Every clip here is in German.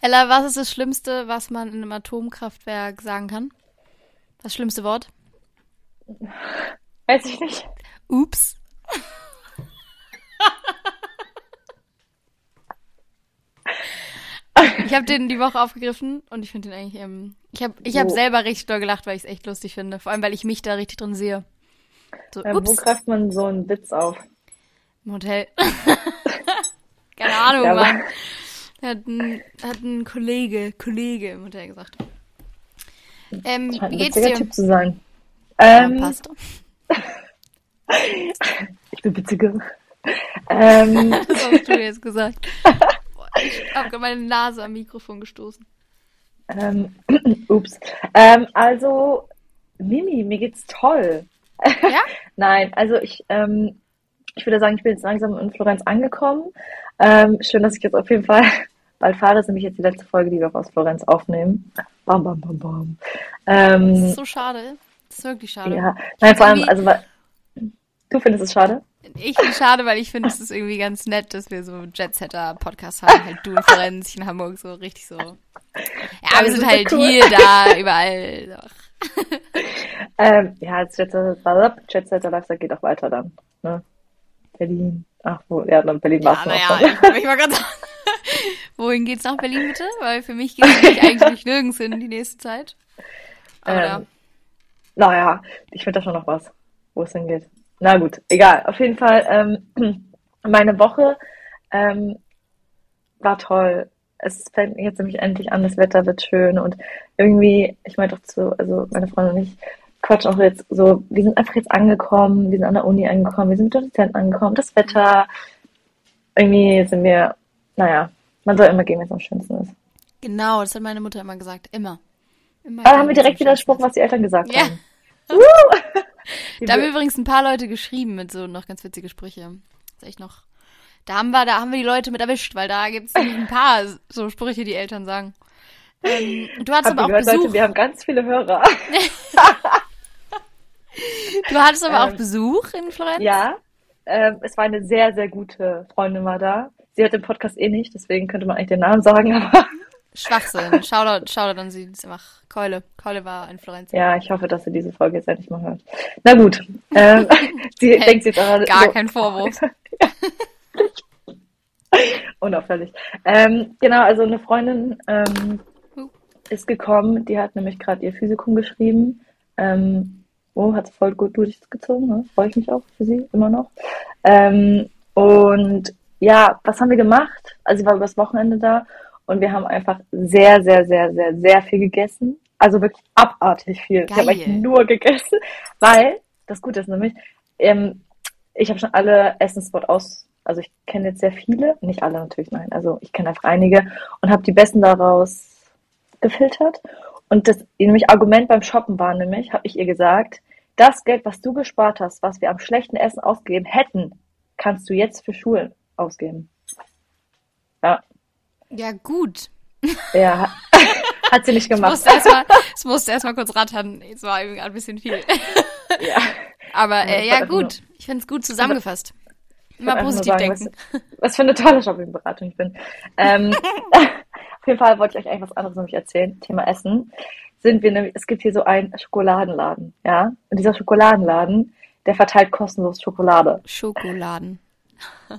Ella, was ist das Schlimmste, was man in einem Atomkraftwerk sagen kann? Das schlimmste Wort? Weiß ich nicht. Ups. ich habe den die Woche aufgegriffen und ich finde den eigentlich. Ähm, ich habe ich hab Wo? selber richtig doll gelacht, weil ich es echt lustig finde. Vor allem, weil ich mich da richtig drin sehe. So, wo ups, greift man so einen Witz auf? im Hotel. Keine Ahnung, Ja, Mann. Hat ein, hat ein Kollege, Kollege im Hotel gesagt. Ähm, wie geht's dir? Typ zu sein. Ja, Ähm, passt. ich bin witziger. Ähm, Das hast du jetzt gesagt. Boah, ich habe gerade meine Nase am Mikrofon gestoßen. ähm, ups. Ähm, also, Mimi, mir geht's toll. Ja? Nein, also ich, ähm, ich würde sagen, ich bin jetzt langsam in Florenz angekommen. Ähm, schön, dass ich jetzt auf jeden Fall bald fahre. Das ist nämlich jetzt die letzte Folge, die wir auch aus Florenz aufnehmen. Bam, bam, bam, bam. Das Ähm, ist so schade. Das ist wirklich schade. ja, nein, vor allem, also, du findest es schade? Ich finde schade, weil ich finde, es ist irgendwie ganz nett, dass wir so Jet-Setter-Podcast haben. Halt du in Florenz, ich in Hamburg, so richtig so. Ja, Ja, wir das sind halt cool. hier, da, überall. Ähm, ja, als Jet-Setter Jet-Setter Lifestyle geht auch weiter dann. Ne? Berlin. Ach, wo? Ja, dann Berlin Ja, war's noch. naja, ich, ich mal gerade sagen. Wohin geht's nach Berlin bitte? Weil für mich geht's nämlich eigentlich nirgends hin die nächste Zeit. Aber Ähm, naja, ich finde da schon noch was, wo es hingeht. Na gut, egal. Auf jeden Fall, ähm, meine Woche ähm, war toll. Es fängt jetzt nämlich endlich an, das Wetter wird schön und irgendwie, ich meinte doch zu, also meine Freundin und ich quatschen auch jetzt so, wir sind einfach jetzt angekommen, wir sind an der Uni angekommen, wir sind mit der Dozenten angekommen, das Wetter, irgendwie sind wir, naja, man soll immer gehen, wenn es am schönsten ist. genau, das hat meine Mutter immer gesagt. Immer. immer Da gehen, haben wir direkt widersprochen, was die Eltern gesagt Ja. haben. ist. Da haben übrigens ein paar Leute geschrieben mit so noch ganz witzige Sprüche. Das ist echt noch. Da haben wir, da haben wir die Leute mit erwischt, weil da gibt's nämlich ein paar so Sprüche, die Eltern sagen. Ähm, du hattest Habt ihr aber auch gehört, Besuch. Leute, wir haben ganz viele Hörer. Du hattest aber auch Ähm, Besuch in Florenz? Ja, ähm, es war eine sehr, sehr gute Freundin war da. Sie hört den Podcast eh nicht, deswegen könnte man eigentlich den Namen sagen, aber Schwachsinn. Shoutout, Shoutout an sie. Einfach Keule. Keule war in Florenz. ja, ich hoffe, dass sie diese Folge jetzt endlich mal hört. Na gut, ähm, sie Hey, denkt jetzt aber Gar so, kein Vorwurf. unauffällig. Ähm, genau, also eine Freundin ähm, ist gekommen, die hat nämlich gerade ihr Physikum geschrieben. Ähm, oh, hat sie voll gut durchgezogen, ne? Freue ich mich auch für sie, immer noch. Ähm, und ja, was haben wir gemacht? Also sie war übers Wochenende da und wir haben einfach sehr, sehr, sehr, sehr, sehr viel gegessen. Also wirklich abartig viel. Ich habe Geil. eigentlich nur gegessen, weil das Gute ist nämlich, ähm, ich habe schon alle Essenspot aus, also ich kenne jetzt sehr viele, nicht alle natürlich, nein, also ich kenne einfach einige und habe die besten daraus gefiltert. Und das nämlich Argument beim Shoppen war nämlich, habe ich ihr gesagt, das Geld, was du gespart hast, was wir am schlechten Essen ausgegeben hätten, kannst du jetzt für Schulen ausgeben. Ja, Ja, gut. ja, hat sie nicht Ich gemacht. ich musste erstmal kurz rattern. Es war irgendwie ein bisschen viel. Ja. Aber äh, Ja, gut. Ich finde es gut zusammengefasst. Immer positiv sagen, denken. Was, was für eine tolle Shoppingberatung ich bin. Ähm, jeden Fall wollte ich euch eigentlich was anderes nämlich erzählen. Thema Essen. Sind wir nämlich, es gibt hier so einen Schokoladenladen, ja. Und dieser Schokoladenladen, der verteilt kostenlos Schokolade. Schokoladen.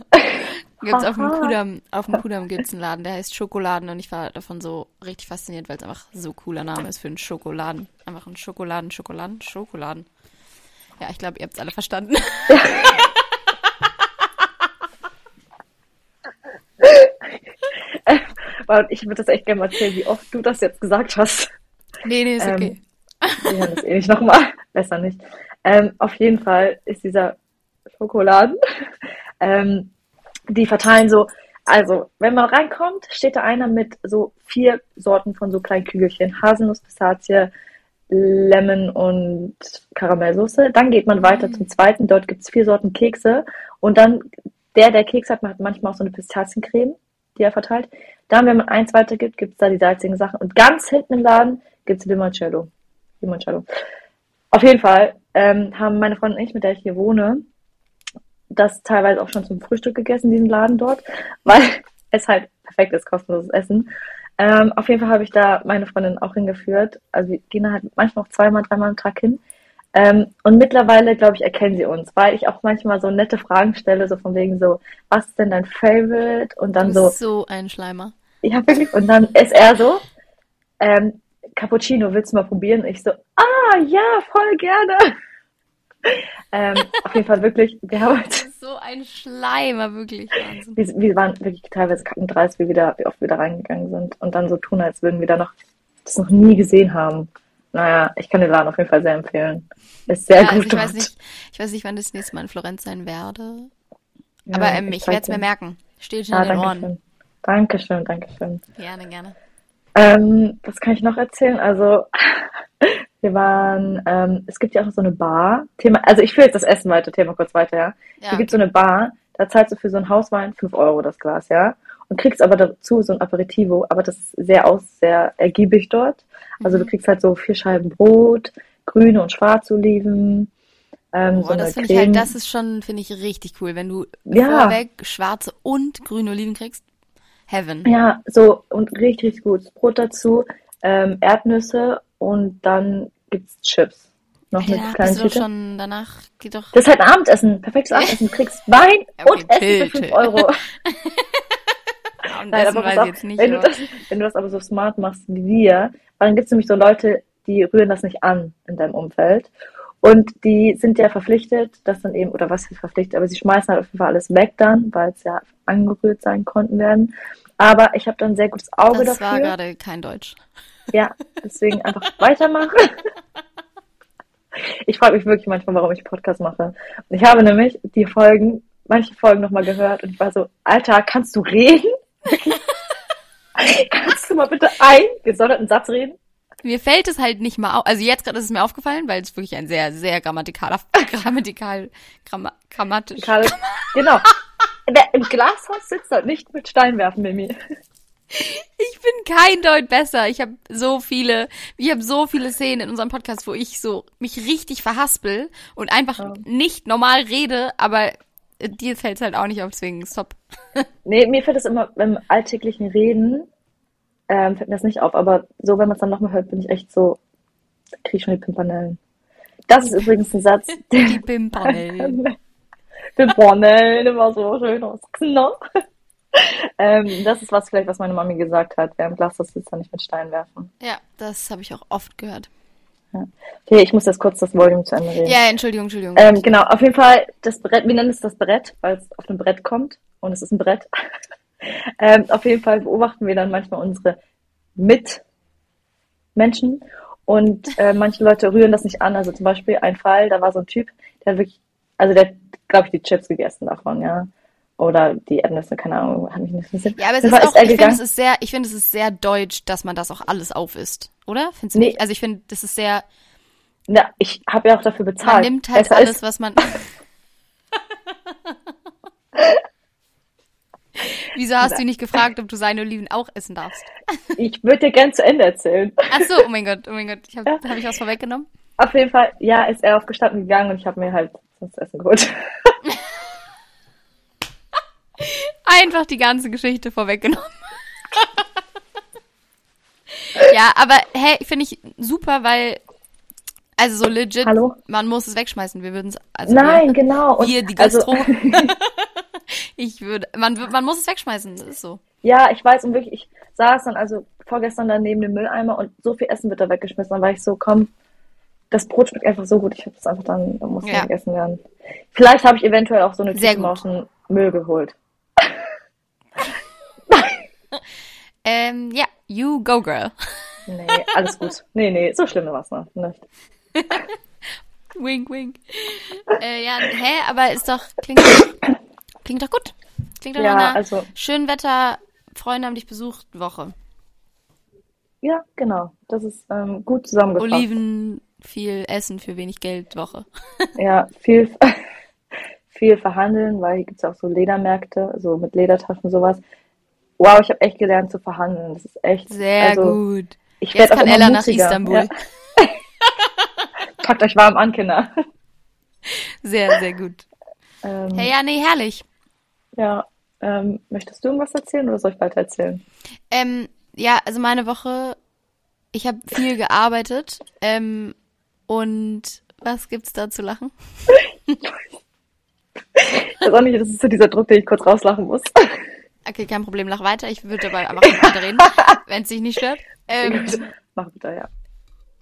Gibt's auf dem. Kudamm, auf dem Kudamm gibt's einen Laden, der heißt Schokoladen und ich war davon so richtig fasziniert, weil es einfach so cooler Name ist für einen Schokoladen. Einfach ein Schokoladen, Schokoladen, Schokoladen. Ja, ich glaube, ihr habt's alle verstanden. Und ich würde das echt gerne mal erzählen, wie oft du das jetzt gesagt hast. nee, nee, ist Ähm, okay. Wir hören das eh nicht nochmal. Besser nicht. Ähm, auf jeden Fall ist dieser Schokoladen, ähm, die verteilen so, also wenn man reinkommt, steht da einer mit so vier Sorten von so kleinen Kügelchen. Haselnuss, Pistazie, Lemon und Karamellsoße. Dann geht man weiter Mm. zum zweiten. Dort gibt es vier Sorten Kekse. Und dann, der, der Keks hat, hat manchmal auch so eine Pistaziencreme, die er verteilt. Dann, wenn man eins weiter gibt, gibt es da die salzigen Sachen. Und ganz hinten im Laden gibt es Limoncello. Limoncello. Auf jeden Fall ähm, haben meine Freundin und ich, mit der ich hier wohne, das teilweise auch schon zum Frühstück gegessen, diesen Laden dort, weil es halt perfekt ist, kostenloses Essen. Ähm, auf jeden Fall habe ich da meine Freundin auch hingeführt. Also wir gehen halt manchmal auch zweimal, dreimal am Tag hin. Ähm, und mittlerweile, glaube ich, erkennen sie uns, weil ich auch manchmal so nette Fragen stelle, so von wegen so, was ist denn dein Favorite? Und dann so, so ein Schleimer. ja wirklich, und dann ist er so, ähm, Cappuccino, willst du mal probieren? Ich so, ah, ja, voll gerne. ähm, auf jeden Fall wirklich, wir haben So ein Schleimer, wirklich. Wahnsinn. wir, wir waren wirklich teilweise kackendreist, wie, wieder, wie oft wir da reingegangen sind und dann so tun, als würden wir da noch das noch nie gesehen haben. Naja, ich kann den Laden auf jeden Fall sehr empfehlen. Ist sehr Ja, gut also ich dort. weiß nicht, ich weiß nicht, wann das nächste Mal in Florenz sein werde. Ja, Aber ähm, ich zeig werde es mir merken. Steht schon Ah, in den danke Ohren. schön. Dankeschön, Dankeschön. Gerne, gerne. Ähm, was kann ich noch erzählen? Also, wir waren, ähm, es gibt ja auch so eine Bar. Thema, also ich führe jetzt das Essen weiter, Thema kurz weiter, ja. Ja, Hier gibt so eine Bar, da zahlst du für so einen Hauswein 5 Euro das Glas, ja. Und kriegst aber dazu so ein Aperitivo, aber das ist sehr aus, sehr ergiebig dort. Also du Mhm. kriegst halt so vier Scheiben Brot, grüne und schwarze Oliven, ähm, so Boah, eine das finde ich halt, das ist schon, finde ich, richtig cool. Wenn du Ja. vorweg schwarze und grüne Oliven kriegst. Heaven. Ja, so und richtig, richtig gut. Brot dazu, ähm, Erdnüsse und dann gibt's Chips. Noch Ey, eine kleine Tüte. schon, danach geht doch. Das ist halt ein Abendessen, perfektes Abendessen. Du kriegst Wein Okay, und Essen für 5 chill. Euro. Und Nein, aber weiß auf, jetzt nicht. wenn, du das, wenn du das aber so smart machst wie wir, dann gibt's nämlich so Leute, die rühren das nicht an in deinem Umfeld. Und die sind ja verpflichtet, das dann eben, oder was ist verpflichtet, aber sie schmeißen halt auf jeden Fall alles weg dann, weil es ja angerührt sein konnten werden. Aber ich habe dann ein sehr gutes Auge das war dafür. gerade kein Deutsch. Ja, deswegen einfach weitermachen. Ich frage mich wirklich manchmal, warum ich Podcast mache. Ich habe nämlich die Folgen, manche Folgen nochmal gehört und ich war so, Alter, kannst du reden? kannst du mal bitte einen gesonderten Satz reden? Mir fällt es halt nicht mal auf. Also jetzt gerade ist es mir aufgefallen, weil es wirklich ein sehr, sehr grammatikaler, grammatikal, gramma, grammatisch. Genau. Im Glashaus sitzt, soll nicht mit Stein werfen, Mimi. Ich bin kein Deut besser. Ich habe so viele, ich habe so viele Szenen in unserem Podcast, wo ich so mich richtig verhaspel und einfach Ja. nicht normal rede, aber dir fällt es halt auch nicht auf, deswegen stop. Nee, mir fällt das immer beim alltäglichen Reden, ähm, fällt mir das nicht auf, aber so, wenn man es dann nochmal hört, bin ich echt so, da kriege ich schon die Pimpernellen. Das ist übrigens ein Satz, der Die Pimpernellen. Pimpernellen, immer so schön aus ähm, Das ist was vielleicht, was meine Mami gesagt hat, wer im Glas das sitzt, dann nicht mit Stein werfen. Ja, das habe ich auch oft gehört. Okay, ich muss jetzt kurz das Volume zu Ende reden. Ja, Entschuldigung, Entschuldigung. Ähm, genau, auf jeden Fall das Brett, wir nennen es das Brett, weil es auf einem Brett kommt und es ist ein Brett. ähm, auf jeden Fall beobachten wir dann manchmal unsere Mitmenschen und äh, manche Leute rühren das nicht an. Also zum Beispiel ein Fall, da war so ein Typ, der hat wirklich, also der hat, glaube ich, die Chips gegessen davon, ja. Oder die Erdnüsse, keine Ahnung, hat mich nicht interessiert. ja, aber es ist auch, er ich finde, es ist sehr, ich finde, es ist sehr deutsch, dass man das auch alles aufisst, oder? Findest du Nee. nicht? Also ich finde, das ist sehr, Na, ich habe ja auch dafür man bezahlt. nimmt halt Besser alles, ist, was man. Wieso hast du nicht gefragt, ob du seine Oliven auch essen darfst? ich würde dir gern zu Ende erzählen. Ach so, oh mein Gott, oh mein Gott, ich habe Ja. hab ich was vorweggenommen? Auf jeden Fall, ja, ist er aufgestanden gegangen und ich habe mir halt das Essen geholt. Einfach die ganze Geschichte vorweggenommen. ja, aber hey, finde ich super, weil also so legit, Hallo? man muss es wegschmeißen. Wir würden es also Nein, wir, genau. Und wir die also, Gastro. ich würde, man man muss es wegschmeißen, das ist so. ja, ich weiß und wirklich, ich saß dann also vorgestern dann neben dem Mülleimer und so viel Essen wird da weggeschmissen. Dann war ich so, komm, das Brot schmeckt einfach so gut. Ich habe das einfach dann, da muss Ja. gegessen werden. Vielleicht habe ich eventuell auch so eine Tüte aus dem Müll geholt. Ähm, ja, you go girl. Nee, alles gut. Nee, nee, so schlimm war es noch nicht. wink, wink. äh, ja, hä, aber ist doch, klingt, klingt doch gut. Klingt doch Ja, nach einer also- schönen Wetter, Freunde haben dich besucht, Woche. Ja, genau. Das ist ähm, gut zusammengefasst. Oliven, viel Essen für wenig Geld, Woche. Ja, viel, viel verhandeln, weil hier gibt's ja auch so Ledermärkte, so mit Ledertaschen sowas. Wow, ich habe echt gelernt zu verhandeln. Das ist echt. Sehr also, gut. Ich Jetzt kann Ella nach. Istanbul. Ja. Packt euch warm an, Kinder. Sehr, sehr gut. Ähm, Hey, ja, nee, herrlich. Ja, ähm, möchtest du irgendwas erzählen oder soll ich weiter erzählen? Ähm, ja, also meine Woche, ich habe viel gearbeitet ähm, und was gibt's da zu lachen? ich weiß auch nicht, das ist so dieser Druck, den ich kurz rauslachen muss. Okay, kein Problem, lach weiter. Ich würde dabei einfach weiter reden, wenn es dich nicht stört. Ähm, Mach bitte, ja.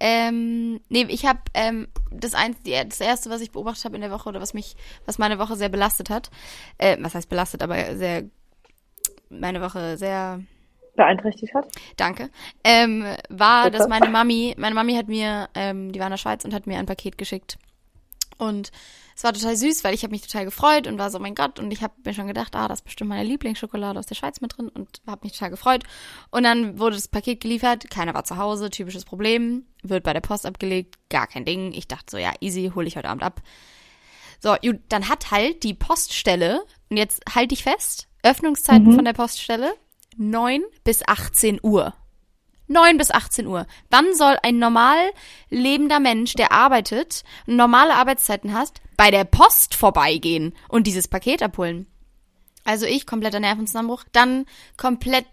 Ähm, nee, ich habe ähm, das, ein, das erste, was ich beobachtet habe in der Woche oder was mich, was meine Woche sehr belastet hat, äh, was heißt belastet, aber sehr, meine Woche sehr beeinträchtigt hat. Danke. Ähm, war, Bitte? dass meine Mami, meine Mami hat mir, ähm, die war in der Schweiz und hat mir ein Paket geschickt. Und es war total süß, weil ich habe mich total gefreut und war so, mein Gott, und ich habe mir schon gedacht, ah, das ist bestimmt meine Lieblingsschokolade aus der Schweiz mit drin und habe mich total gefreut. Und dann wurde das Paket geliefert, keiner war zu Hause, typisches Problem, wird bei der Post abgelegt, gar kein Ding. Ich dachte so, ja, easy, hole ich heute Abend ab. So, dann hat halt die Poststelle, und jetzt halte ich fest, Öffnungszeiten mhm. von der Poststelle 9 bis 18 Uhr. 9 bis 18 Uhr. Wann soll ein normal lebender Mensch, der arbeitet normale Arbeitszeiten hast, bei der Post vorbeigehen und dieses Paket abholen? Also ich, kompletter Nervenzusammenbruch. Dann komplett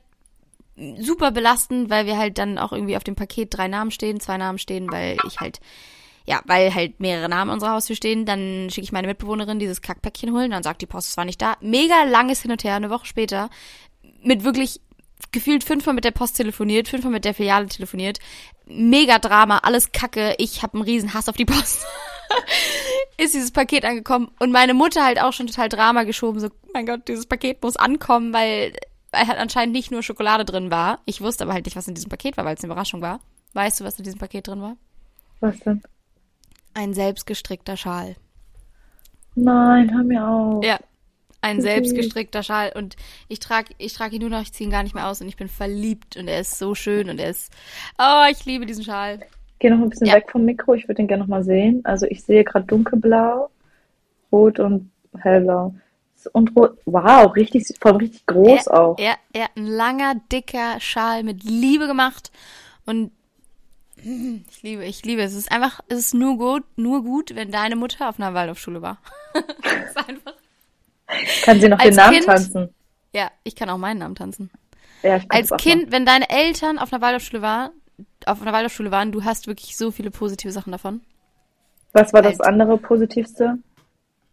super belastend, weil wir halt dann auch irgendwie auf dem Paket drei Namen stehen, zwei Namen stehen, weil ich halt, ja, weil halt mehrere Namen unserer Haustür stehen. Dann schicke ich meine Mitbewohnerin dieses Kackpäckchen holen, dann sagt die Post, es war nicht da. Mega langes Hin und Her, eine Woche später, mit wirklich gefühlt fünfmal mit der Post telefoniert, fünfmal mit der Filiale telefoniert. Mega Drama, alles Kacke. Ich habe einen riesen Hass auf die Post. ist dieses Paket angekommen und meine Mutter halt auch schon total Drama geschoben, so, mein Gott, dieses Paket muss ankommen, weil, halt anscheinend nicht nur Schokolade drin war. Ich wusste aber halt nicht, was in diesem Paket war, weil es eine Überraschung war. Weißt du, was in diesem Paket drin war? Was denn? Ein selbstgestrickter Schal. Nein, hör mir auf. Ja, ein selbstgestrickter Schal und ich trage ich trag ihn nur noch, ich ziehe ihn gar nicht mehr aus und ich bin verliebt und er ist so schön und er ist, oh, ich liebe diesen Schal. Geh noch ein bisschen ja. weg vom Mikro, ich würde den gerne noch mal sehen. Also ich sehe gerade dunkelblau, rot und hellblau. Und rot, wow, richtig, vor allem richtig groß ja, auch. Ja, ja, ein langer, dicker Schal mit Liebe gemacht und ich liebe, ich liebe es. Es ist einfach, es ist nur gut, nur gut, wenn deine Mutter auf einer Waldorfschule war. es ist einfach kann sie noch Als den Namen kind, tanzen? Ja, ich kann auch meinen Namen tanzen. Ja, ich Als Kind, wenn deine Eltern auf einer Waldorfschule waren, auf einer Waldorfschule waren, du hast wirklich so viele positive Sachen davon. Was war das andere Positivste?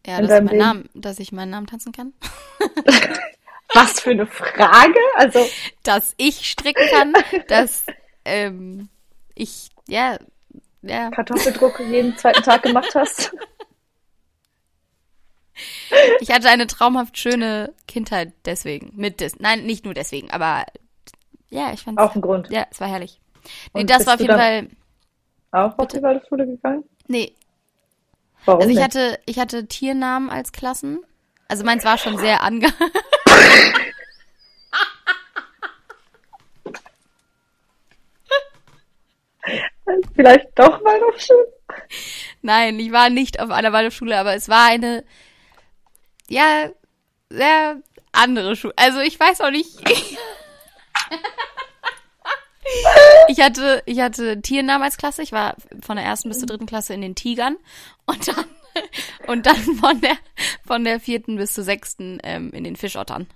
Ja, dass ich, meinen Namen, dass ich meinen Namen tanzen kann. Was für eine Frage? Also, dass ich stricken kann, dass ähm, ich ja, ja. Kartoffeldruck jeden zweiten Tag gemacht hast. Ich hatte eine traumhaft schöne Kindheit deswegen. Mit des Nein, nicht nur deswegen, aber ja, ich fand Auch ein Grund. Ja, es war herrlich. Nee, das war auf jeden Fall. Auch auf die Waldorfschule gegangen? Nee. Warum also ich nicht? hatte, ich hatte Tiernamen als Klassen. Also meins war schon sehr ange. Vielleicht doch Waldorfschule? Nein, ich war nicht auf einer Waldorfschule, aber es war eine ja, sehr andere Schule. Also ich weiß auch nicht. ich hatte, ich hatte Tiernamen als Klasse. Ich war von der ersten bis zur dritten Klasse in den Tigern und dann und dann von der von der vierten bis zur sechsten ähm, in den Fischottern.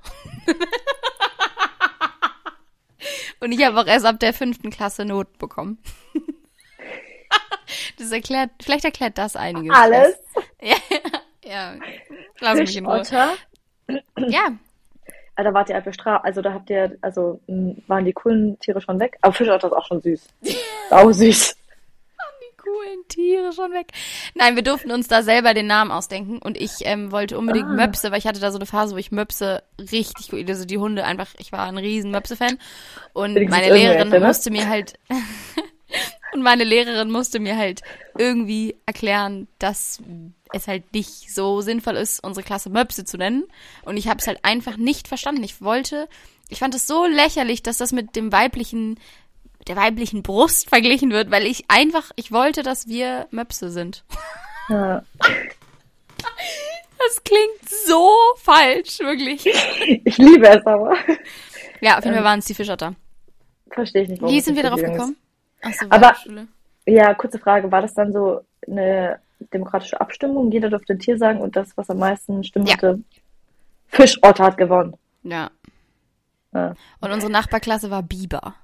und ich habe auch erst ab der fünften Klasse Noten bekommen. das erklärt, vielleicht erklärt das einiges. Alles. Ja, ja, lass mich in Ruhe. Ja. Also, da wart ihr einfach straf, also da habt ihr, also waren die coolen Tiere schon weg? Aber Fischotter ist auch schon süß. Sau süß. die coolen Tiere schon weg. Nein, wir durften uns da selber den Namen ausdenken und ich ähm, wollte unbedingt ah. Möpse, weil ich hatte da so eine Phase, wo ich Möpse richtig gut, also die Hunde einfach, ich war ein riesen Möpse-Fan und meine Lehrerin musste mir halt und meine Lehrerin musste mir halt irgendwie erklären, dass es halt nicht so sinnvoll ist, unsere Klasse Möpse zu nennen. Und ich habe es halt einfach nicht verstanden. Ich wollte, ich fand es so lächerlich, dass das mit dem weiblichen, der weiblichen Brust verglichen wird, weil ich einfach, ich wollte, dass wir Möpse sind. Ja. Das klingt so falsch, wirklich. Ich liebe es aber. Ja, auf jeden Fall ähm, waren es die Fischotter. Verstehe ich nicht, warum. Wie sind wir darauf gekommen? So, aber, ja, kurze Frage. War das dann so eine demokratische Abstimmung. Jeder durfte ein Tier sagen und das, was am meisten Stimmen ja. hatte, Fischotter hat gewonnen. Ja. Ja. Und unsere Nachbarklasse war Biber.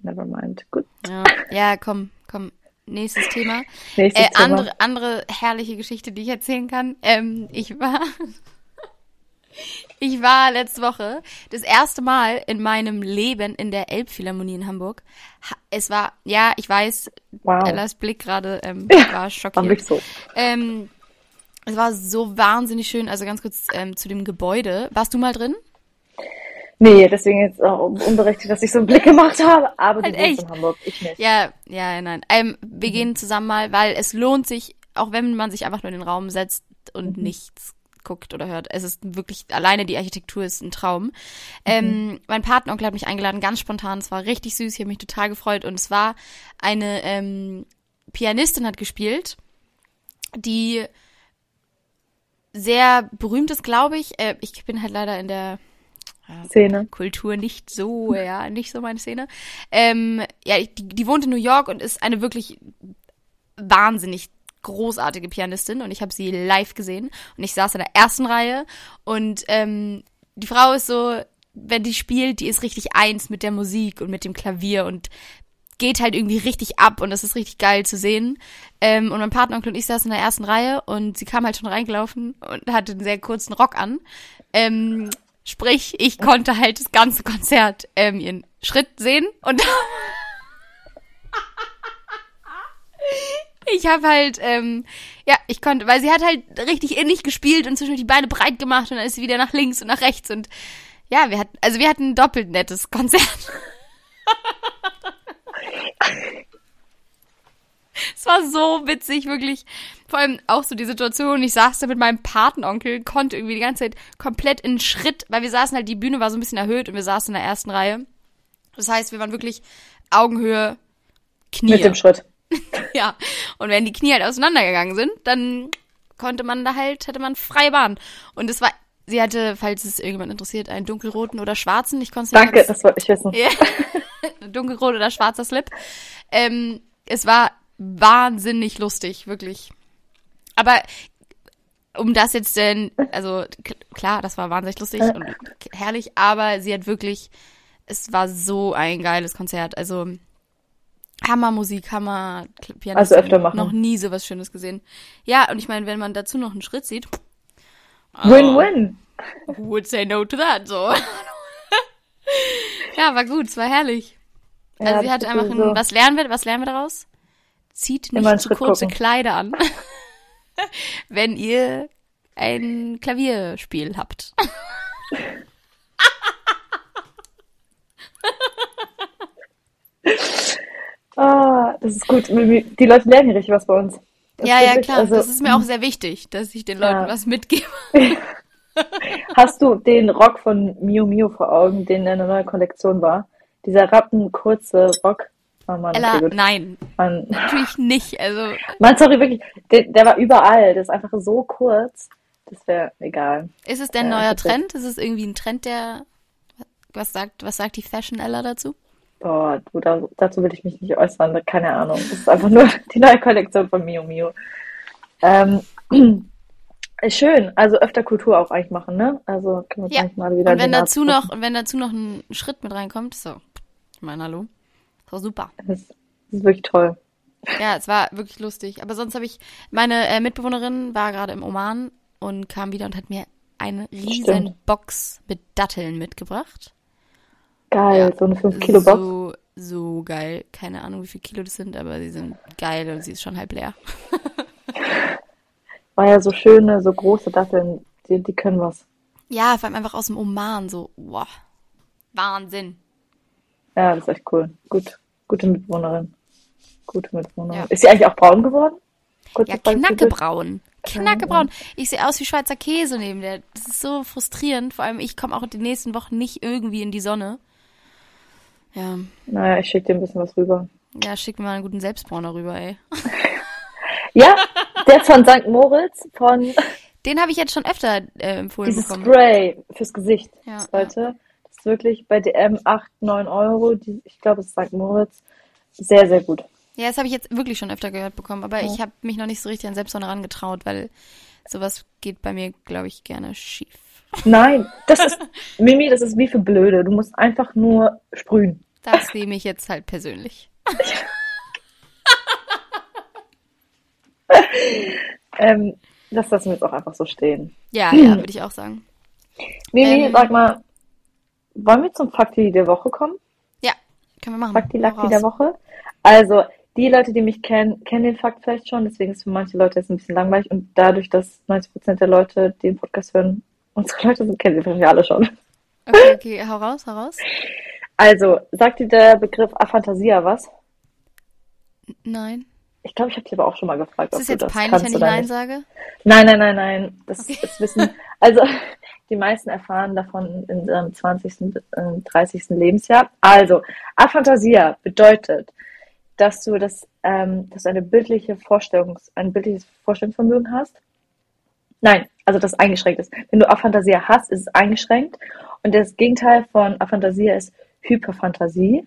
Never mind. Gut. Ja, ja komm, komm. Nächstes Thema. Nächstes Äh, Thema. andere, andere herrliche Geschichte, die ich erzählen kann. Ähm, ich war, ich war letzte Woche das erste Mal in meinem Leben in der Elbphilharmonie in Hamburg. Ha- Es war, ja, ich weiß, Wow. Ellas Blick gerade ähm, Ja, war War schockiert. wirklich so. Ähm, es war so wahnsinnig schön. Also ganz kurz ähm, zu dem Gebäude. Warst du mal drin? Nee, deswegen jetzt auch unberechtigt, dass ich so einen Blick gemacht habe. Aber du Halt wohnst echt? in Hamburg, ich nicht. Ja, ja, nein. Ähm, wir gehen zusammen mal, weil es lohnt sich, auch wenn man sich einfach nur in den Raum setzt und nichts guckt oder hört. Es ist wirklich, alleine die Architektur ist ein Traum. Ähm, mein Patenonkel hat mich eingeladen, ganz spontan. Es war richtig süß, ich habe mich total gefreut. Und es war eine ähm, Pianistin hat gespielt, die sehr berühmt ist, glaube ich. Äh, ich bin halt leider in der Szene. Kultur nicht so, ja, nicht so meine Szene. Ähm, ja, die, die wohnt in New York und ist eine wirklich wahnsinnig großartige Pianistin und ich habe sie live gesehen und ich saß in der ersten Reihe und ähm, die Frau ist so, wenn die spielt, die ist richtig eins mit der Musik und mit dem Klavier und geht halt irgendwie richtig ab und das ist richtig geil zu sehen. Ähm, und mein Partneronkel und ich saßen in der ersten Reihe und sie kam halt schon reingelaufen und hatte einen sehr kurzen Rock an. Ähm, sprich, ich konnte halt das ganze Konzert ähm, ihren Schritt sehen und ich habe halt, ähm, ja, ich konnte, weil sie hat halt richtig innig gespielt und zwischendurch die Beine breit gemacht und dann ist sie wieder nach links und nach rechts und ja, wir hatten, also wir hatten ein doppelt nettes Konzert. Es war so witzig, wirklich. Vor allem auch so die Situation, ich saß da mit meinem Patenonkel, konnte irgendwie die ganze Zeit komplett in Schritt, weil wir saßen halt, die Bühne war so ein bisschen erhöht und wir saßen in der ersten Reihe. Das heißt, wir waren wirklich Augenhöhe, Knie. Mit dem Schritt. Ja. Und wenn die Knie halt auseinandergegangen sind, dann konnte man da halt, hatte man freie Bahn. Und es war, sie hatte, falls es irgendjemand interessiert, einen dunkelroten oder schwarzen. Ich konnte Danke, ganz- das wollte ich wissen. ja. Dunkelrot oder schwarzer Slip. Ähm, es war wahnsinnig lustig, wirklich. Aber um das jetzt denn, also klar, das war wahnsinnig lustig und k- herrlich, aber sie hat wirklich, es war so ein geiles Konzert. Also Hammermusik, Hammer Pianistin. Also öfter machen. Noch nie sowas Schönes gesehen. Ja, und ich meine, wenn man dazu noch einen Schritt sieht, Win-win. who would say no to that? So. ja, war gut, es war herrlich. Also Ja, sie hat einfach ein, sowieso. was lernen wir, was lernen wir daraus? Zieht nicht zu kurze gucken. Kleider an, wenn ihr ein Klavierspiel habt. Ah, das ist gut. Die Leute lernen hier richtig was bei uns. Das ja, ja, klar. also- das ist mir auch sehr wichtig, dass ich den Leuten Ja. was mitgebe. Hast du den Rock von Miu Miu vor Augen, den in der neuen Kollektion war? Dieser rappenkurze Rock. Oh Mann, Ella, okay, nein, Mann, natürlich nicht. Also, Mann, sorry, wirklich. Der, der war überall. Der ist einfach so kurz. Das wäre egal. ist es denn ein Ja, neuer. Trend? Ist es irgendwie ein Trend, der, was sagt, was sagt die Fashion Ella dazu? Boah, du, da, dazu will ich mich nicht äußern. Keine Ahnung. Das ist einfach nur die neue Kollektion von Miu Miu. Ähm, schön. Also öfter Kultur auch eigentlich machen, ne? Also können wir Ja. mal wieder Und wenn dazu noch, und wenn dazu noch ein Schritt mit reinkommt, so, ich meine, hallo. Das war super. Das ist, das ist wirklich toll. Ja, es war wirklich lustig. Aber sonst habe ich, meine äh, Mitbewohnerin war gerade im Oman und kam wieder und hat mir eine riesen Stimmt. Box mit Datteln mitgebracht. Geil, so eine 5 Kilo Box. So, so geil. Keine Ahnung, wie viel Kilo das sind, aber sie sind geil und sie ist schon halb leer. War ja so schöne, so große Datteln. Die, die können was. Ja, vor allem einfach aus dem Oman, so, wow. Wahnsinn. Ja, das ist echt cool. Gut. Gute Mitbewohnerin. Gute Mitbewohnerin. Ja. Ist sie eigentlich auch braun geworden? Kurze Ja, knackebraun. Knackebraun. Ich sehe aus wie Schweizer Käse neben der. Das ist so frustrierend. Vor allem, ich komme auch die nächsten Wochen nicht irgendwie in die Sonne. Ja, Naja, ich schicke dir ein bisschen was rüber. ja, schick mir mal einen guten Selbstbrauner rüber, ey. Ja, der von St. Moritz, von Den habe ich jetzt schon öfter äh, empfohlen dieses bekommen. Spray fürs Gesicht. Ja, Leute, das ist wirklich bei DM 8, 9 Euro. Die, ich glaube, es ist St. Moritz. Sehr, sehr gut. Ja, das habe ich jetzt wirklich schon öfter gehört bekommen, aber ich habe mich noch nicht so richtig an Selbstbrauner rangetraut, weil sowas geht bei mir, glaube ich, gerne schief. Nein, das ist, Mimi, das ist wie für Blöde. Du musst einfach nur sprühen. Das nehme ich jetzt halt persönlich. ähm, das lassen wir jetzt auch einfach so stehen. Ja, ja, würde ich auch sagen. Mimi, Ähm. sag mal, wollen wir zum Fakti der Woche kommen? Ja, können wir machen. Fakti Lakti der Woche? Also, die Leute, die mich kennen, kennen den Fakt vielleicht schon, deswegen ist für manche Leute jetzt ein bisschen langweilig und dadurch, dass 90% der Leute, den Podcast hören, unsere Leute sind, kennen sie wahrscheinlich alle schon. Okay, okay, hau raus, hau raus. Also, sagt dir der Begriff Aphantasia was? Nein. Ich glaube, ich habe dich aber auch schon mal gefragt, Ist es du jetzt das peinlich, kannst wenn ich Nein nicht. sage? Nein, nein, nein, nein. Das Okay. ist Wissen. Also, die meisten erfahren davon in ihrem 20., äh, 30. Lebensjahr. Also, Aphantasia bedeutet, dass du das, ähm, dass du eine bildliche Vorstellungs, ein bildliches Vorstellungsvermögen hast. Nein, also das eingeschränkt ist. Wenn du Aphantasia hast, ist es eingeschränkt. Und das Gegenteil von Aphantasia ist Hyperfantasie.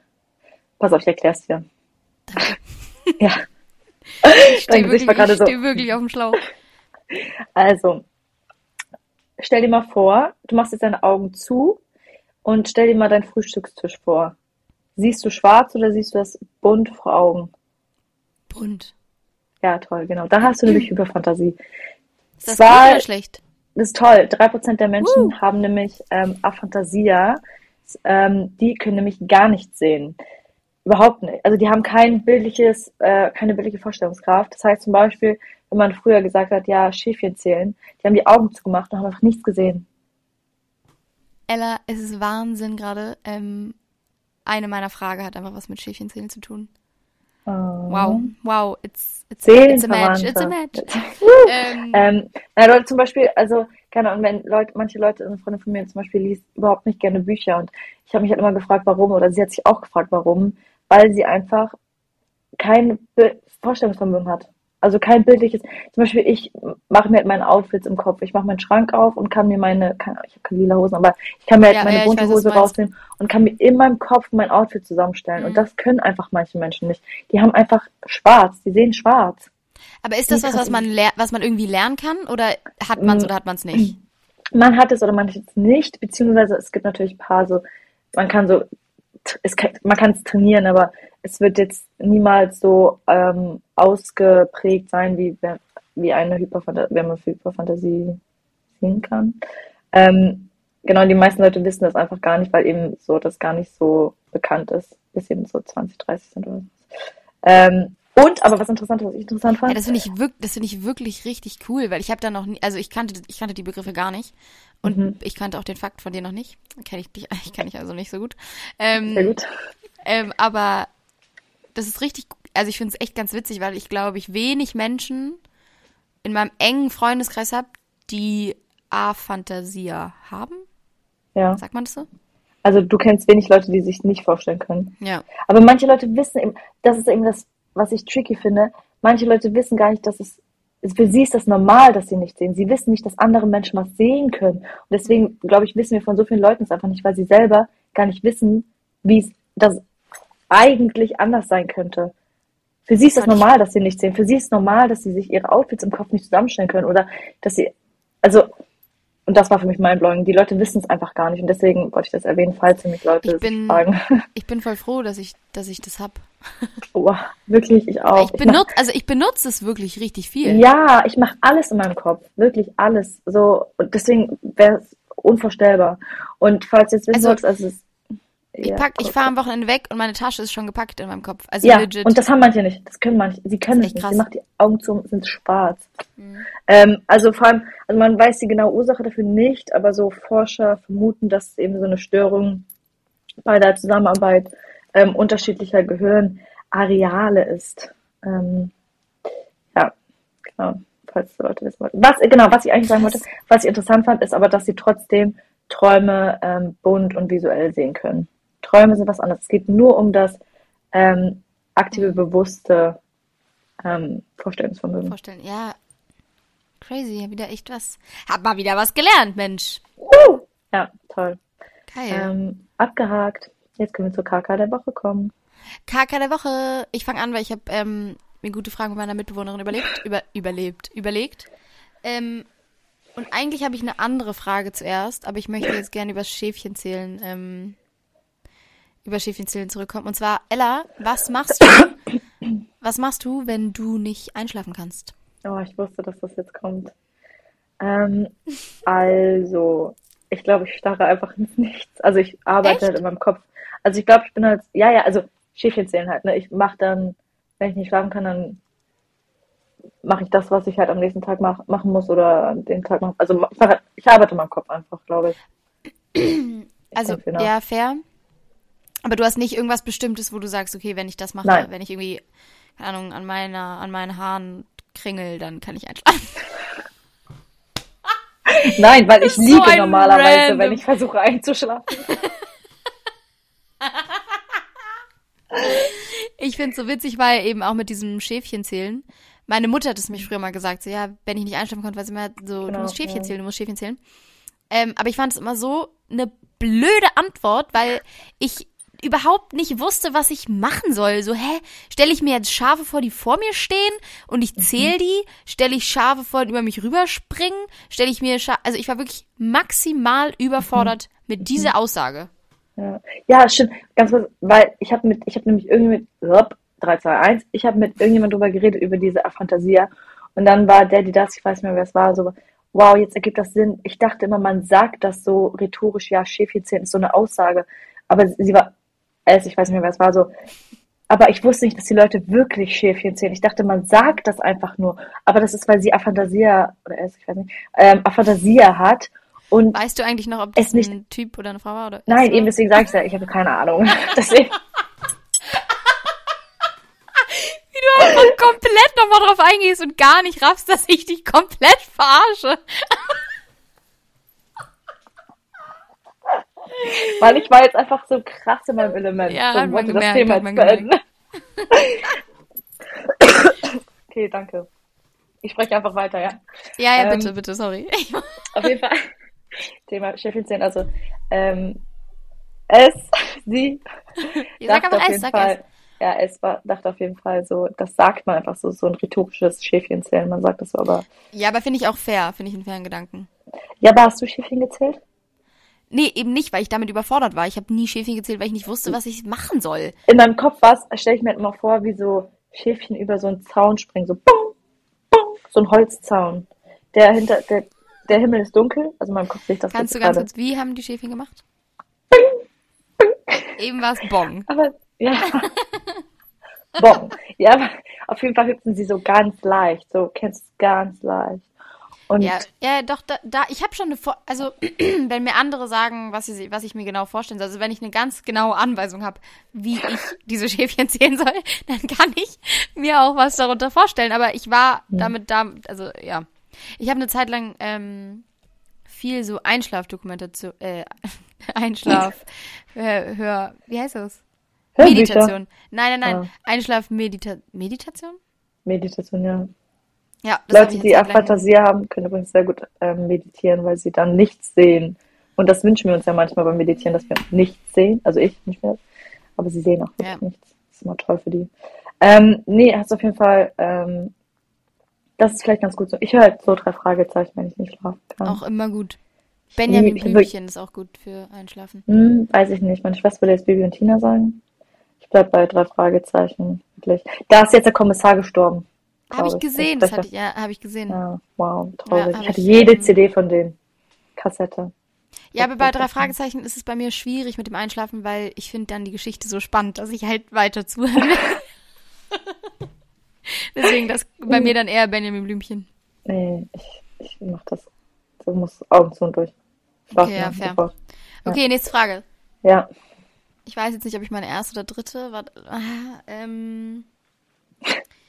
Pass auf, ich erkläre es dir. Ja. Ich stehe wirklich, ich so. stehe wirklich auf dem Schlauch. Also, stell dir mal vor, du machst jetzt deine Augen zu und stell dir mal deinen Frühstückstisch vor. Siehst du schwarz oder siehst du das bunt vor Augen? Bunt. Ja, toll, genau. Da hast du nämlich Hyperfantasie. Ist das Zwei- gut oder schlecht? Das ist toll. Drei Prozent der Menschen Uh. haben nämlich ähm, Aphantasia. Ähm, die können nämlich gar nichts sehen. Überhaupt nicht. Also die haben kein bildliches, äh, keine bildliche Vorstellungskraft. Das heißt zum Beispiel, wenn man früher gesagt hat, ja, Schäfchen zählen, die haben die Augen zugemacht und haben einfach nichts gesehen. Ella, es ist Wahnsinn gerade. Ähm, eine meiner Fragen hat einfach was mit Schäfchenzählen zu tun. Oh. Wow, wow, it's, it's, it's a match, it's a match. Ähm, Ähm, na, Leute, zum Beispiel, also, keine Ahnung, wenn Leute, manche Leute, eine Freundin von mir zum Beispiel liest überhaupt nicht gerne Bücher und ich habe mich halt immer gefragt, warum, oder sie hat sich auch gefragt, warum, weil sie einfach kein Be Vorstellungsvermögen hat. Also kein bildliches, zum Beispiel ich mache mir halt meine Outfits im Kopf. Ich mache meinen Schrank auf und kann mir meine, Ahnung, ich habe keine lila Hosen, aber ich kann mir halt Ja, meine ja, bunte weiß, Hose rausnehmen und kann mir in meinem Kopf mein Outfit zusammenstellen. Mhm. Und das können einfach manche Menschen nicht. Die haben einfach schwarz, die sehen schwarz. aber ist das was, was kann man, was man irgendwie lernen kann? Oder hat man es Mm. oder hat man es nicht? Man hat es oder man hat es nicht, beziehungsweise es gibt natürlich ein paar so, man kann so, es kann, man kann es trainieren, aber es wird jetzt niemals so ähm, ausgeprägt sein, wie, wie eine Hyperfantasie, wenn man für Hyperfantasie sehen kann. Ähm, genau, die meisten Leute wissen das einfach gar nicht, weil eben so das gar nicht so bekannt ist, bis eben so 20, 30 sind oder so. Ähm, und, aber was interessant, was ich interessant fand, Ja, das finde ich, wirk das finde ich wirklich richtig cool, weil ich habe da noch nie, also ich kannte, ich kannte die Begriffe gar nicht und Mhm. ich kannte auch den Fakt von dir noch nicht. Kenne ich dich, ich kenne ich also nicht so gut. Ähm, sehr gut. Ähm, aber das ist richtig, also ich finde es echt ganz witzig, weil ich glaube, ich wenig Menschen in meinem engen Freundeskreis habe, die Aphantasia haben. Ja. Sagt man das so? Also du kennst wenig Leute, die sich nicht vorstellen können. Ja. Aber manche Leute wissen eben, das ist eben das, was ich tricky finde. Manche Leute wissen gar nicht, dass es, für sie ist das normal, dass sie nicht sehen. Sie wissen nicht, dass andere Menschen was sehen können. Und deswegen, glaube ich, wissen wir von so vielen Leuten es einfach nicht, weil sie selber gar nicht wissen, wie es das eigentlich anders sein könnte. Für sie ist das normal, dass sie nicht sehen. Für sie ist normal, dass sie sich ihre Outfits im Kopf nicht zusammenstellen können oder dass sie, also, und das war für mich mindblowing. Die Leute wissen es einfach gar nicht und deswegen wollte ich das erwähnen, falls mich Leute Ich bin- fragen. Ich bin voll froh, dass ich, dass ich das hab. Oh, wirklich, ich auch. ich benutze, also ich benutze es wirklich richtig viel. ja, ich mache alles in meinem Kopf, wirklich alles. So und deswegen wäre es unvorstellbar. Und falls du jetzt wissen Also, also es ist Ich ja, pack, ich fahre am Wochenende weg und meine Tasche ist schon gepackt in meinem Kopf. Also Ja, legit. und das haben manche nicht. Das können manche. Sie können Das nicht. Sie krass. macht die Augen zu und sind schwarz. Mhm. Ähm, also vor allem, also man weiß die genaue Ursache dafür nicht, aber so Forscher vermuten, dass es eben so eine Störung bei der Zusammenarbeit ähm, unterschiedlicher Gehirnareale ist. Ähm, ja, genau, falls die Leute wissen wollten. Was, genau, was ich eigentlich sagen wollte, was ich interessant fand, ist aber, dass sie trotzdem Träume ähm, bunt und visuell sehen können. Träume sind was anderes. Es geht nur um das ähm, aktive, bewusste ähm, Vorstellungsvermögen. vorstellen. Ja. Crazy, hab wieder echt was. Hab mal wieder was gelernt, Mensch. Ja, toll. Geil. Ähm, abgehakt. Jetzt können wir zur KK der Woche kommen. KK der Woche. Ich fange an, weil ich habe ähm, mir gute Fragen meiner Mitbewohnerin überlebt, über, überlebt, überlegt. Ähm, Und eigentlich habe ich eine andere Frage zuerst, aber ich möchte jetzt gerne über Schäfchen zählen, ähm, über Schäfchen zählen zurückkommen. Und zwar, Ella, was machst du, was machst du, wenn du nicht einschlafen kannst? Oh, ich wusste, dass das jetzt kommt. Ähm, also, ich glaube, ich starre einfach ins Nichts. Also ich arbeite Echt? halt in meinem Kopf. Also ich glaube, ich bin halt, ja, ja, also Schäfchen zählen halt, ne? Ich mache dann, wenn ich nicht schlafen kann, dann mache ich das, was ich halt am nächsten Tag mach, machen muss oder den Tag machen. Also ich, halt- ich arbeite in meinem Kopf einfach, glaube ich. Ich Also, ja, fair. Aber du hast nicht irgendwas Bestimmtes, wo du sagst, okay, wenn ich das mache, Nein. wenn ich irgendwie, keine Ahnung, an meiner, an meinen Haaren kringel, dann kann ich einschlafen. Nein, weil ich So liege ein normalerweise, random- wenn ich versuche einzuschlafen. Ich finde es so witzig, weil eben auch mit diesem Schäfchen zählen. Meine Mutter hat es mich früher mal gesagt, so ja, wenn ich nicht einschlafen konnte, war sie immer so, du Genau, musst Schäfchen ja. zählen, du musst Schäfchen zählen. Ähm, aber ich fand es immer so eine blöde Antwort, weil ich überhaupt nicht wusste, was ich machen soll. So, hä, stelle ich mir jetzt Schafe vor, die vor mir stehen und ich zähle die? Stelle ich Schafe vor, die über mich rüberspringen? Stelle ich mir Schafe, also ich war wirklich maximal überfordert mit dieser Aussage. Ja, ja stimmt. Ganz kurz, weil ich habe mit, ich habe nämlich irgendwie mit, Hopp, 3, 2, 1, ich habe mit irgendjemand drüber geredet, über diese Aphantasia. Und dann war der, die das, ich weiß nicht mehr, wer es war, so, wow, jetzt ergibt das Sinn. Ich dachte immer, man sagt das so rhetorisch, ja, Schäfchen ist so eine Aussage. Aber sie war, es, ich weiß nicht mehr, wer es war, so, aber ich wusste nicht, dass die Leute wirklich Schäfchen zählen. Ich dachte, man sagt das einfach nur. Aber das ist, weil sie Aphantasia, oder es, ich weiß nicht, ähm, Aphantasia hat. Und Weißt du eigentlich noch, ob das Es nicht- ein Typ oder eine Frau war? Oder nein, es eben deswegen sage ich ja, ich habe keine Ahnung. Deswegen. Wie du einfach komplett nochmal drauf eingehst und gar nicht raffst, dass ich dich komplett verarsche. Weil ich war jetzt einfach so krass in meinem Element Ja, man wollte das Thema jetzt beenden. okay, danke. Ich spreche einfach weiter, ja. Ja, ja, Ähm, bitte, bitte, sorry. Auf jeden Fall. Thema Chefin 10, also ähm, es, sie Sag dachte aber es, sag Fall, es. ja, es war, dachte auf jeden Fall so, das sagt man einfach so, so ein rhetorisches Schäfchen zählen, man sagt das so, aber, Ja, aber finde ich auch fair, finde ich einen fairen Gedanken. ja, aber hast du Schäfchen gezählt? Nee, eben nicht, weil ich damit überfordert war. Ich habe nie Schäfchen gezählt, weil ich nicht wusste, was ich machen soll. In meinem Kopf war es, stelle ich mir immer vor, wie so Schäfchen über so einen Zaun springen, so bum, bum, so ein Holzzaun. Der hinter, der, der Himmel ist dunkel, also in meinem Kopf sehe ich das Kannst du ganz gerade. kurz, wie haben die Schäfchen gemacht? Eben war es Bong. Aber, ja. Bon. Ja, aber auf jeden Fall hüpfen sie so ganz leicht, so, kennst du es ganz leicht. Und Ja, ja, doch, da, da ich habe schon eine, Vor also wenn mir andere sagen, was ich, was ich mir genau vorstellen soll, also wenn ich eine ganz genaue Anweisung habe, wie ich diese Schäfchen zählen soll, dann kann ich mir auch was darunter vorstellen. Aber ich war damit da, also ja, ich habe eine Zeit lang ähm, viel so Einschlafdokumentation, äh, Einschlaf, äh, hör, wie heißt das? Hörbücher. Meditation. Nein, nein, nein, Ah. Einschlaf-Medita Meditation? Meditation, ja. Ja, das Leute, die Aphantasie haben, können übrigens sehr gut ähm, meditieren, weil sie dann nichts sehen. Und das wünschen wir uns ja manchmal beim Meditieren, dass wir nichts sehen. Also ich nicht mehr. Aber sie sehen auch wirklich Ja. nichts. Das ist immer toll für die. Ähm, nee, hast auf jeden Fall, ähm, das ist vielleicht ganz gut so. Ich höre halt so drei Fragezeichen, wenn ich nicht schlafen kann. Auch immer gut. Benjamin ich- Blümchen ist auch gut für Einschlafen. Hm, weiß ich nicht. Meine Schwester würde jetzt Bibi und Tina sagen. Ich bleib bei drei Fragezeichen. Wirklich. Da ist jetzt der Kommissar gestorben. Habe ich gesehen, Das das hatte ich, ja, habe ich gesehen. Ja, Ja, wow, traurig. Ja, ich hatte ich, jede CD von denen. Kassette. aber bei drei Fragezeichen ist es bei mir schwierig mit dem Einschlafen, weil ich finde dann die Geschichte so spannend, dass ich halt weiter zuhören will. Deswegen das bei mir dann eher Benjamin Blümchen. Nee, ich, ich mach das. So muss Augen zu und durch. Okay, ja, fair. sofort. Okay, nächste Frage. Ja. Ich weiß jetzt nicht, ob ich meine erste oder dritte. Warte, ah, ähm,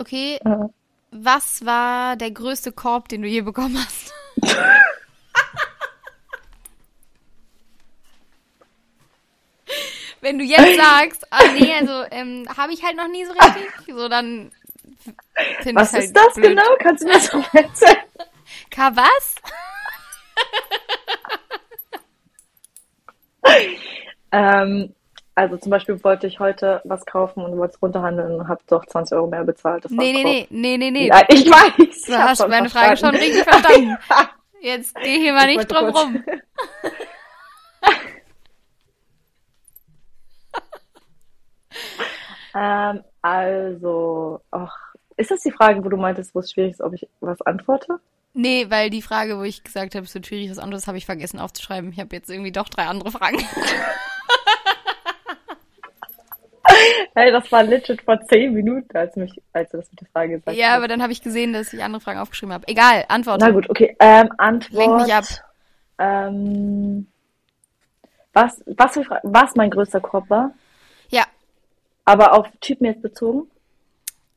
okay, Äh, was war der größte Korb, den du je bekommen hast? Wenn du jetzt sagst, ah nee, also ähm, habe ich halt noch nie so richtig, so dann finde ich Was halt ist das blöd. genau? Kannst du mir das noch erzählen? Ka was? Ähm, Also zum Beispiel wollte ich heute was kaufen und wollte es runterhandeln und habe doch 20 Euro mehr bezahlt. Das nee, nee, nee, nee, nee, nee. Ja, ich weiß. Du hast meine Frage schon richtig verstanden. Jetzt geh hier mal nicht drum rum. ähm, also, ach, ist das die Frage, wo du meintest, wo es schwierig ist, ob ich was antworte? Nee, weil die Frage, wo ich gesagt habe, es wird schwierig, was anderes, habe ich vergessen aufzuschreiben. Ich habe jetzt irgendwie doch drei andere Fragen. Hey, das war legit vor zehn Minuten, als, mich, als du das mit der Frage gesagt hast. Ja, aber dann habe ich gesehen, dass ich andere Fragen aufgeschrieben habe. Egal, Antwort. Na gut, okay. Ähm, Antwort. Lenk mich ab. Ähm, was, was, für, was mein größter Korb war? Ja. Aber auf Typen jetzt bezogen?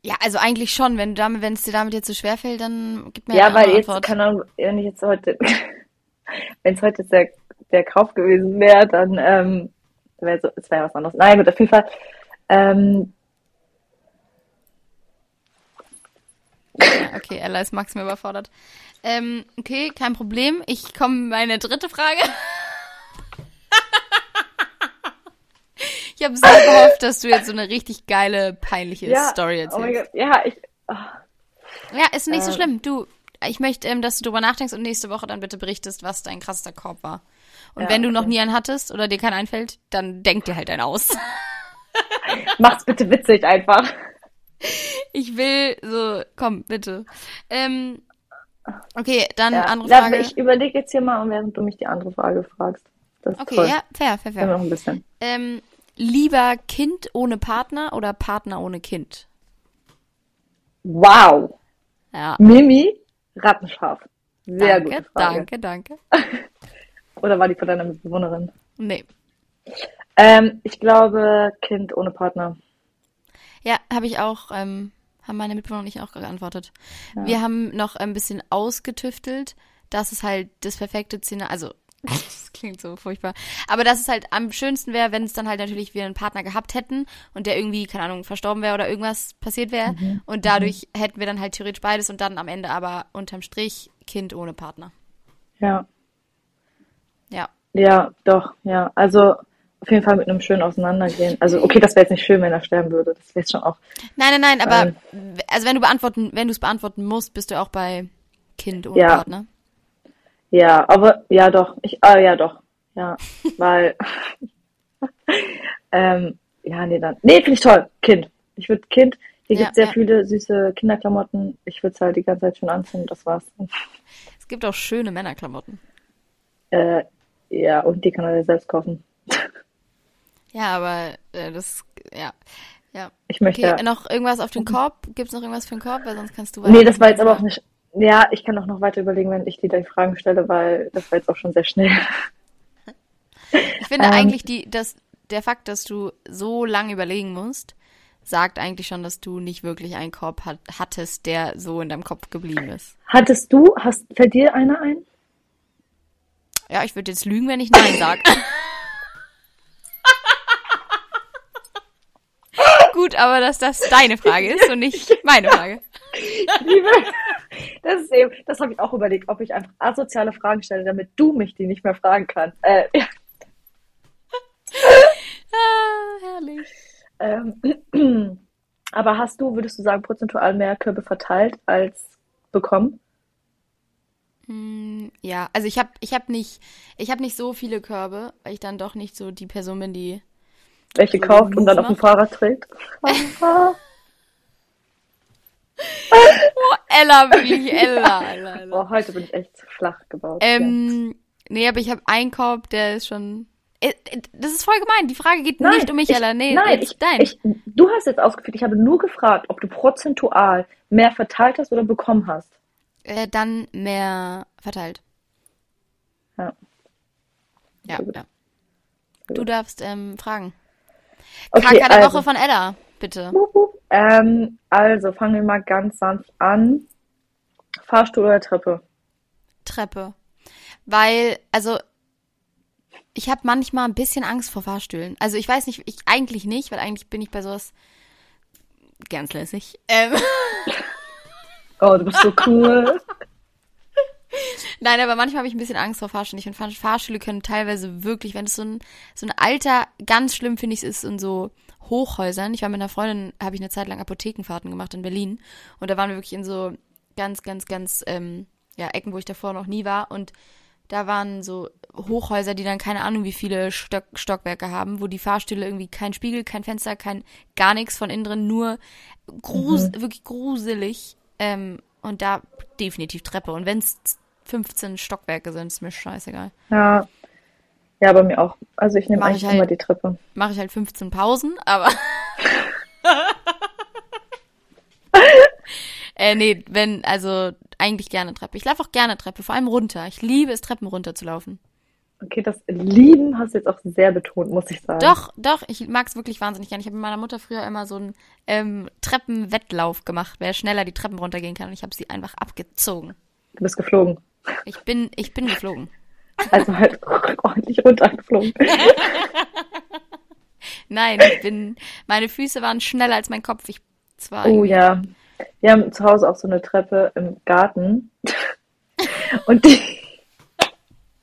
Ja, also eigentlich schon. Wenn, damit, wenn es dir damit jetzt so schwer fällt, dann gib mir Ja, eine weil jetzt, Antwort. keine Ahnung, wenn ich jetzt heute, wenn es heute der, der Kauf gewesen wäre, dann ähm, wäre so, es wäre was anderes. Nein, gut, auf jeden Fall. Ähm, okay, Ella ist Max mir überfordert. Ähm, okay, kein Problem. Ich komme meine dritte Frage. ich habe so gehofft, dass du jetzt so eine richtig geile, peinliche ja, Story oh erzählst. Gott, ja, ich, oh, ja, ist nicht so Äh. schlimm. Du, ich möchte, ähm, dass du drüber nachdenkst und nächste Woche dann bitte berichtest, was dein krassester Korb war. Und Ja, wenn du noch okay. nie einen hattest oder dir keinen einfällt, dann denk dir halt einen aus. mach's bitte witzig einfach. Ich will so, komm, bitte. Ähm, okay, dann Ja. andere Frage. ich überlege jetzt hier mal, während du mich die andere Frage fragst. Okay, toll. ja, fair, fair, fair. noch ein bisschen. Ähm, lieber Kind ohne Partner oder Partner ohne Kind? Wow. Ja. Mimi, rattenscharf. Sehr danke, gute Frage. danke, danke. Oder war die von deiner Mitbewohnerin? Nee. Ähm, ich glaube, Kind ohne Partner. Ja, habe ich auch, ähm, haben meine Mitbewohner und ich auch geantwortet. Wir haben noch ein bisschen ausgetüftelt. Das ist halt das perfekte Szenario. Also, das klingt so furchtbar. Aber dass es halt am schönsten wäre, wenn es dann halt natürlich wir einen Partner gehabt hätten und der irgendwie, keine Ahnung, verstorben wäre oder irgendwas passiert wäre. Und dadurch hätten wir dann halt theoretisch beides und dann am Ende aber unterm Strich Kind ohne Partner. Ja. Ja. Ja, doch, ja. Also auf jeden Fall mit einem schönen Auseinandergehen. Also, okay, das wäre jetzt nicht schön, wenn er sterben würde. Das wäre jetzt schon auch. Nein, nein, nein, aber Ähm. also wenn du beantworten, wenn du es beantworten musst, bist du auch bei Kind ohne Ja. Partner. Ja, aber ja doch. Ich, ah, ja doch. Ja. Weil. ähm, ja, nee, dann. Nee, finde ich toll. Kind. Ich würde Kind. Hier Ja, gibt sehr ja. viele süße Kinderklamotten. Ich würde es halt die ganze Zeit schon anziehen. Das war's. Es gibt auch schöne Männerklamotten. Äh, ja, und die kann er selbst kaufen. Ja, aber äh, das, ja. Ja. Ich möchte. Okay, noch irgendwas auf den Korb? Gibt's noch irgendwas für den Korb? Weil sonst kannst du Nee, das war jetzt aber auch nicht. Ja, ich kann auch noch weiter überlegen, wenn ich dir die Fragen stelle, weil das war jetzt auch schon sehr schnell. Ich finde Ähm. eigentlich, die, dass der Fakt, dass du so lange überlegen musst, sagt eigentlich schon, dass du nicht wirklich einen Korb hat, hattest, der so in deinem Kopf geblieben ist. Hattest du, hast, fällt dir einer ein? Ja, ich würde jetzt lügen, wenn ich Nein sage. Gut, aber dass das deine Frage ist und nicht meine Frage. Liebe, das ist eben, das habe ich auch überlegt, ob ich einfach asoziale Fragen stelle, damit du mich die nicht mehr fragen kannst. Äh, ja, Ah, herrlich. ähm, aber hast du, würdest du sagen, prozentual mehr Körbe verteilt als bekommen? Mm, Ja, also ich habe ich hab nicht, ich hab nicht so viele Körbe, weil ich dann doch nicht so die Person bin, die. Welche So kauft und dann auf dem Fahrrad trägt? Oh, Ella, wirklich Ella. Ella, Ella. Oh, heute bin ich echt flach gebaut. Ähm, nee, aber ich habe einen Korb, der ist schon. Äh, äh, Das ist voll gemein. Die Frage geht Nein, nicht um mich, ich, Ella. Nee, nein, ich, dein. ich, du hast jetzt ausgeführt, ich habe nur gefragt, ob du prozentual mehr verteilt hast oder bekommen hast. Äh, dann mehr verteilt. Ja. Ja, ja. Du darfst ähm, fragen. Okay, Kaka der also. Woche von Ella, bitte. Ähm, also fangen wir mal ganz sanft an. Fahrstuhl oder Treppe? Treppe. Weil, also, ich habe manchmal ein bisschen Angst vor Fahrstühlen. Also ich weiß nicht, ich eigentlich nicht, weil eigentlich bin ich bei sowas ganz lässig. Ähm, Oh, du bist so cool. Nein, aber manchmal habe ich ein bisschen Angst vor Fahrstühlen. Ich finde, Fahrstühle können teilweise wirklich, wenn es so ein, so ein alter, ganz schlimm finde ich es ist in so Hochhäusern. Ich war mit einer Freundin, habe ich eine Zeit lang Apothekenfahrten gemacht in Berlin. Und da waren wir wirklich in so ganz, ganz, ganz, ähm, ja, Ecken, wo ich davor noch nie war. Und da waren so Hochhäuser, die dann keine Ahnung wie viele Stock Stockwerke haben, wo die Fahrstühle irgendwie kein Spiegel, kein Fenster, kein gar nichts von innen drin, nur grus mhm. wirklich gruselig. Ähm, und da definitiv Treppe. Und wenn es 15 Stockwerke sind, ist mir scheißegal. Ja. Ja, bei mir auch. Also ich nehme eigentlich halt, immer die Treppe. Mache ich halt 15 Pausen, aber. äh, nee, wenn, also eigentlich gerne Treppe. Ich laufe auch gerne Treppe, vor allem runter. Ich liebe es, Treppen runter zu laufen. Okay, das Lieben hast du jetzt auch sehr betont, muss ich sagen. Doch, doch, ich mag es wirklich wahnsinnig gerne. Ich habe mit meiner Mutter früher immer so einen ähm, Treppenwettlauf gemacht, wer schneller die Treppen runtergehen kann. Und ich habe sie einfach abgezogen. Du bist geflogen. Ich bin, ich bin geflogen. Also halt ordentlich runtergeflogen. Nein, ich bin, meine Füße waren schneller als mein Kopf. Ich zwar. Oh ja. Wir haben zu Hause auch so eine Treppe im Garten. Und die,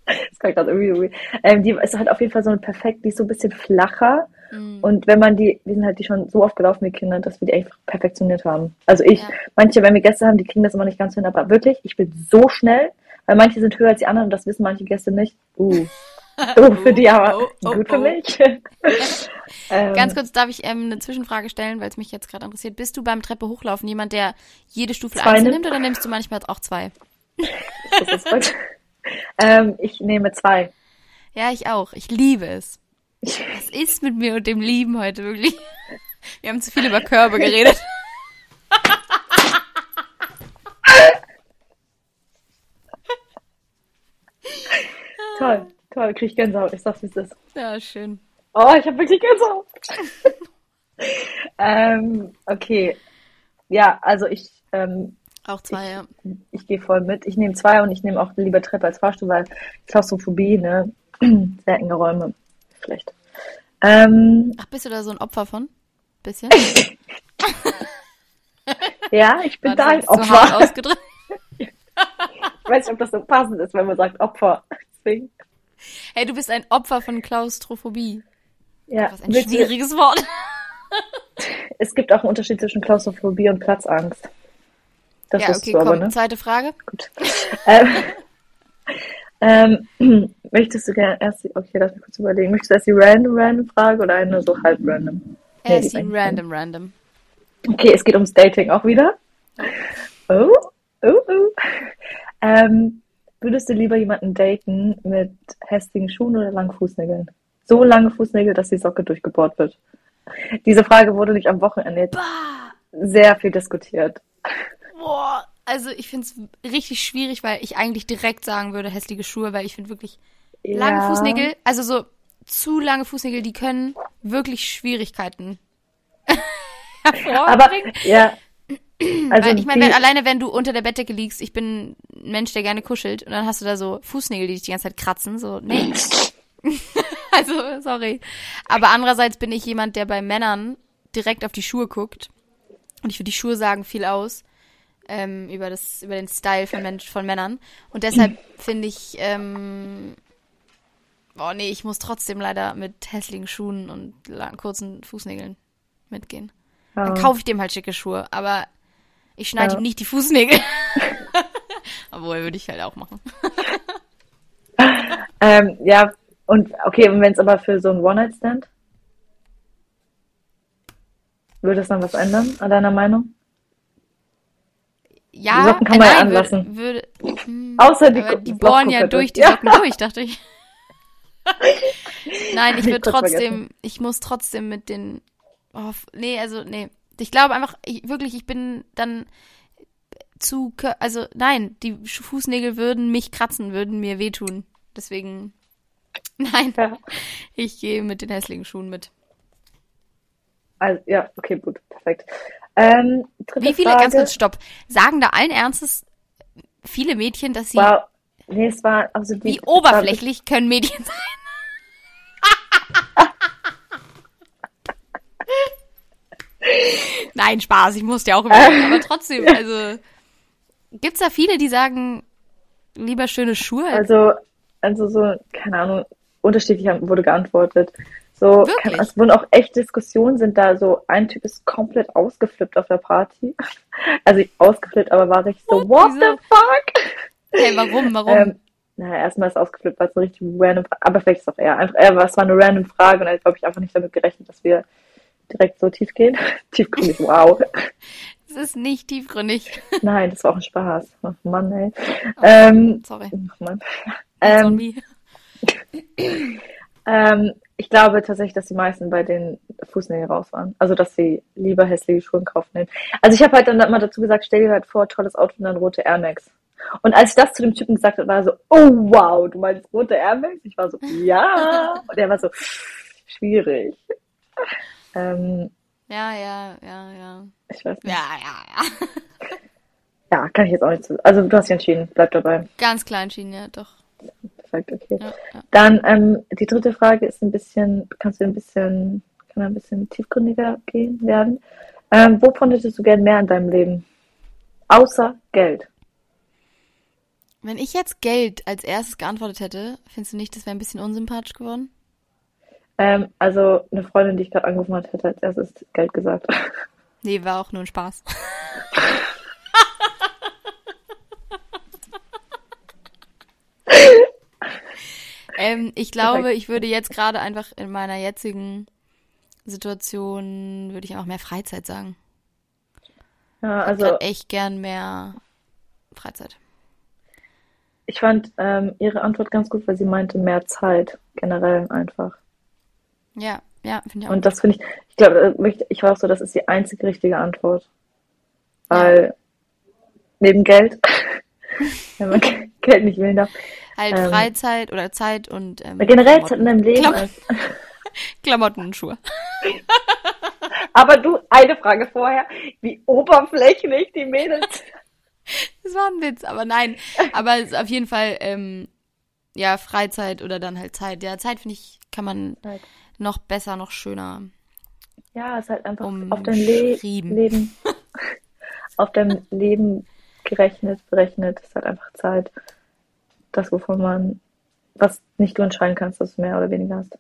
das kann gerade irgendwie, ähm, die ist halt auf jeden Fall so eine perfekt, die ist so ein bisschen flacher. Mhm. Und wenn man die, wir sind halt die schon so oft gelaufen, die Kinder, dass wir die einfach perfektioniert haben. Also ich, ja. manche, wenn wir Gäste haben, die kriegen das immer nicht ganz hin, aber wirklich, ich bin so schnell, weil manche sind höher als die anderen und das wissen manche Gäste nicht. Uh. Oh, für die aber oh, oh, gut für oh. mich. ähm, Ganz kurz darf ich ähm, eine Zwischenfrage stellen, weil es mich jetzt gerade interessiert. Bist du beim Treppe hochlaufen jemand, der jede Stufe einzeln nimmt oder nimmst du manchmal auch zwei? Das ist ähm, ich nehme zwei. Ja, ich auch. Ich liebe es. Was ist mit mir und dem Lieben heute wirklich? Wir haben zu viel über Körbe geredet. Toll, toll, krieg ich Gänsehaut. Ich sag's, wie es ist. Ja, schön. Oh, ich habe wirklich Gänsehaut. ähm, okay. Ja, also ich ähm, auch zwei, ich, ja. Ich gehe voll mit. Ich nehme zwei und ich nehme auch lieber Treppe als Fahrstuhl, weil Klaustrophobie, ne? Sehr enge Räume. Schlecht. Ähm, Ach, bist du da so ein Opfer von? Bisschen? ja, ich bin War da ein Opfer. ausgedrückt? ich weiß nicht, ob das so passend ist, wenn man sagt Opfer. Deswegen. Hey, du bist ein Opfer von Klaustrophobie. Ja. Was ein schwieriges Wort. es gibt auch einen Unterschied zwischen Klaustrophobie und Platzangst. Das ja, okay, komm, aber, ne? zweite Frage. Gut. ähm, ähm, möchtest du gerne erst die, okay, lass mich kurz überlegen. Möchtest du erst die random random Frage oder eine so halb random? Nee, die, die random random. Okay, es geht ums Dating auch wieder. Oh, oh, oh. Ähm, würdest du lieber jemanden daten mit hässlichen Schuhen oder langen Fußnägeln? So lange Fußnägel, dass die Socke durchgebohrt wird. Diese Frage wurde nicht am Wochenende bah. sehr viel diskutiert. Boah, also ich finde es richtig schwierig, weil ich eigentlich direkt sagen würde, hässliche Schuhe, weil ich finde wirklich ja. lange Fußnägel, also so zu lange Fußnägel, die können wirklich Schwierigkeiten hervorbringen. Aber, ja. Also Weil ich meine, alleine wenn du unter der Bettdecke liegst, ich bin ein Mensch, der gerne kuschelt, und dann hast du da so Fußnägel, die dich die ganze Zeit kratzen, so, nee. also, sorry. Aber andererseits bin ich jemand, der bei Männern direkt auf die Schuhe guckt. Und ich finde, die Schuhe sagen viel aus ähm, über, das, über den Style von, Mensch, von Männern. Und deshalb finde ich, ähm, oh nee, ich muss trotzdem leider mit hässlichen Schuhen und kurzen Fußnägeln mitgehen. Dann kaufe ich dem halt schicke Schuhe, aber ich schneide ja. ihm nicht die Fußnägel. Obwohl, würde ich halt auch machen. ähm, ja, und okay, und wenn es aber für so ein One-Night-Stand? Würde das dann was ändern, an deiner Meinung? Ja, die Socken kann man nein, ja anlassen. Würde, würde, hm, Außer die, die bohren ja durch die Socken ja. durch, dachte ich. nein, ich würde trotzdem, vergessen. ich muss trotzdem mit den, oh, nee, also, nee. Ich glaube einfach, ich, wirklich, ich bin dann zu, also, nein, die Fußnägel würden mich kratzen, würden mir wehtun. Deswegen, nein, ja. ich gehe mit den hässlichen Schuhen mit. Also, ja, okay, gut, perfekt. Ähm, Wie viele, Frage. ganz kurz, stopp, sagen da allen Ernstes viele Mädchen, dass sie. Wow. Nee, es war, also die, Wie oberflächlich können Mädchen sein? Nein, Spaß, ich musste ja auch überlegen, aber trotzdem, also gibt's da viele, die sagen, lieber schöne Schuhe. Also, also so, keine Ahnung, unterschiedlich wurde geantwortet. So, kann, es wurden auch echt Diskussionen sind da. So, ein Typ ist komplett ausgeflippt auf der Party. Also ausgeflippt, aber war richtig so, what the fuck? Hey, warum, warum? Ähm, naja, erstmal ist ausgeflippt, weil es eine richtig random, aber vielleicht ist es auch eher einfach, äh, es war eine random Frage und hat, glaube ich, einfach nicht damit gerechnet, dass wir direkt so tief gehen. Tiefgründig, wow. Es ist nicht tiefgründig. Nein, das war auch ein Spaß. Oh Mann, ey. Oh, ähm, sorry. Oh Mann. Ähm, ähm, ich glaube tatsächlich, dass die meisten bei den Fußnägeln raus waren. Also, dass sie lieber hässliche Schuhe in Kauf nehmen. Also, ich habe halt dann mal dazu gesagt, stell dir halt vor, tolles Auto und dann rote Air Max. Und als ich das zu dem Typen gesagt habe, war er so, oh wow, du meinst rote Air Max? Ich war so, ja. Und er war so, schwierig. Ähm, ja, ja, ja, ja. Ich weiß nicht. Ja, ja, ja. ja, kann ich jetzt auch nicht zu. Also du hast dich entschieden, bleib dabei. Ganz klar entschieden, ja, doch. Perfekt, okay. Ja, ja. Dann ähm, die dritte Frage ist ein bisschen, kannst du ein bisschen, kann ein bisschen tiefgründiger gehen werden. Ähm, wovon hättest du gern mehr in deinem Leben? Außer Geld. Wenn ich jetzt Geld als erstes geantwortet hätte, findest du nicht, das wäre ein bisschen unsympathisch geworden? Ähm, also eine Freundin, die ich gerade angerufen hat, hätte als erstes Geld gesagt. Nee, war auch nur ein Spaß. ähm, ich glaube, ich würde jetzt gerade einfach in meiner jetzigen Situation, würde ich einfach mehr Freizeit sagen. Ja, also. Ich echt gern mehr Freizeit. Ich fand ähm, ihre Antwort ganz gut, weil sie meinte mehr Zeit generell einfach. Ja, ja, finde ich auch. Und das finde ich, ich glaube, äh, ich war auch so, das ist die einzige richtige Antwort. Weil ja. neben Geld, wenn man Geld nicht will, darf. Halt ähm, Freizeit oder Zeit und ähm, generell Zeit in deinem Leben Klam ist. Klamotten und Schuhe. Aber du, eine Frage vorher, wie oberflächlich die Mädels. Das war ein Witz, aber nein. Aber auf jeden Fall, ähm, ja, Freizeit oder dann halt Zeit. Ja, Zeit finde ich, kann man Zeit noch besser, noch schöner. Ja, es ist halt einfach auf dein Le Leben, auf dein Leben gerechnet, berechnet, ist halt einfach Zeit. Das, wovon man, was nicht du entscheiden kannst, dass du mehr oder weniger hast.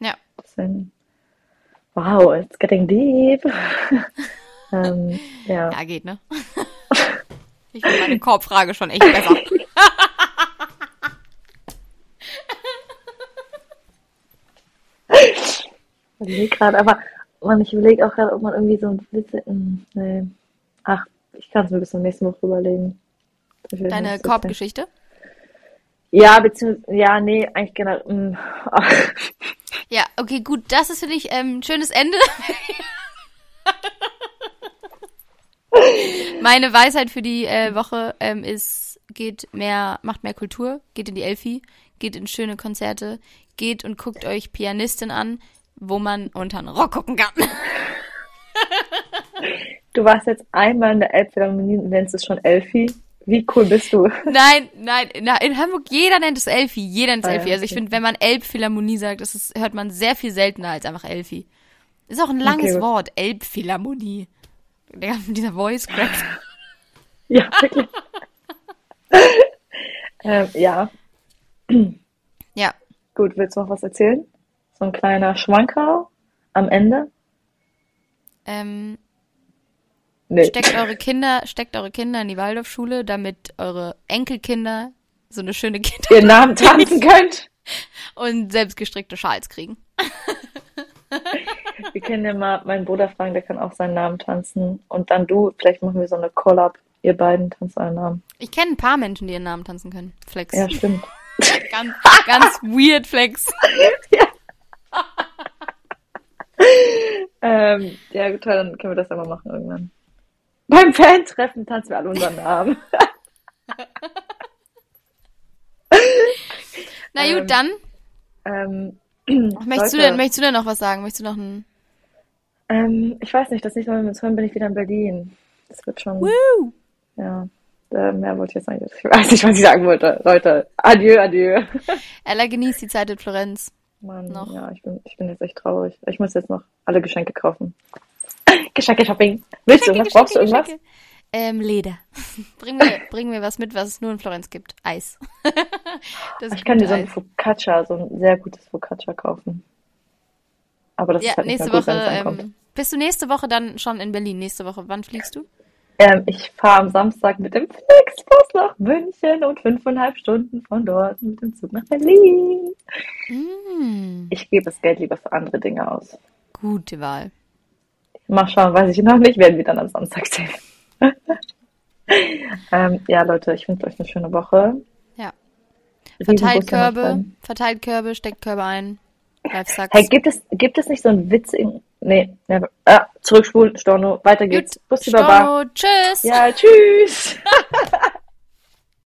Ja. Deswegen, wow, it's getting deep. ähm, ja. ja, geht, ne? ich finde meine Korbfrage schon echt besser. Ich überlege gerade, aber man, ich überlege auch gerade, ob man irgendwie so ein Witz. Hm, nee. Ach, ich kann es mir bis zum nächsten Woche überlegen. Deine Korbgeschichte? Ja, beziehungsweise, ja, nee, eigentlich genau. Hm, ja, okay, gut, das ist für dich ähm, ein schönes Ende. Meine Weisheit für die äh, Woche ähm, ist, geht mehr, macht mehr Kultur, geht in die Elfi, geht in schöne Konzerte, geht und guckt euch Pianistin an, wo man unter einen Rock gucken kann. Du warst jetzt einmal in der Elbphilharmonie und nennst es schon Elfi. Wie cool bist du? Nein, nein, in Hamburg jeder nennt es Elfi, jeder nennt es ah, Elfi. Also ich finde, wenn man Elbphilharmonie sagt, das ist, hört man sehr viel seltener als einfach Elfi. Ist auch ein langes okay, Wort, Elbphilharmonie. Der, dieser Voice Crack. Ja, wirklich. ähm, ja. Ja. Gut, willst du noch was erzählen? So ein kleiner Schwanker am Ende? Ähm, nee. Steckt eure Kinder, steckt eure Kinder in die Waldorfschule, damit eure Enkelkinder so eine schöne Kindheit ihren Namen tanzen könnt und selbstgestrickte Schals kriegen. wir können ja mal meinen Bruder fragen, der kann auch seinen Namen tanzen und dann du, vielleicht machen wir so eine Collab, ihr beiden tanzt euren Namen. Ich kenne ein paar Menschen, die ihren Namen tanzen können. Flex. Ja, stimmt. ganz, ganz weird Flex. ja. Ähm, ja, toll, dann können wir das aber machen irgendwann. Beim Fan-Treffen tanzen wir alle unseren Namen. Na gut, ähm, dann. Ähm, möchtest, du denn, möchtest du denn noch was sagen? Möchtest du noch ein. Ähm, ich weiß nicht, das nächste Mal, wenn wir uns hören, bin ich wieder in Berlin. Das wird schon. Woo! Ja. Mehr wollte ich jetzt nicht. Ich weiß nicht, was ich sagen wollte. Leute, adieu, adieu. Ella genießt die Zeit in Florenz. Mann, noch. ja, ich bin, ich bin jetzt echt traurig. Ich muss jetzt noch alle Geschenke kaufen. Geschenke-Shopping. Willst Geschenke, du irgendwas? Brauchst du irgendwas? Ähm, Leder. bring, mir, bring mir was mit, was es nur in Florenz gibt. Eis. ich kann dir so ein Focaccia, so ein sehr gutes Focaccia kaufen. Aber das ja, ist halt nächste gut, Woche. Ähm, bist du nächste Woche dann schon in Berlin? Nächste Woche, wann fliegst du? Ähm, ich fahre am Samstag mit dem Flixbus nach München und fünfeinhalb Stunden von dort mit dem Zug nach Berlin. Mm. Ich gebe das Geld lieber für andere Dinge aus. Gute Wahl. Mal schauen, weiß ich noch nicht, werden wir dann am Samstag sehen. ähm, ja, Leute, ich wünsche euch eine schöne Woche. Ja. Verteilt Körbe, verteilt Körbe, steckt Körbe ein. Hey, gibt es, gibt es nicht so einen Witz in. Nee, never. Ah, zurückspulen, Storno, weiter geht's. Gut, Bussi Baba. Tschüss. Ja, tschüss.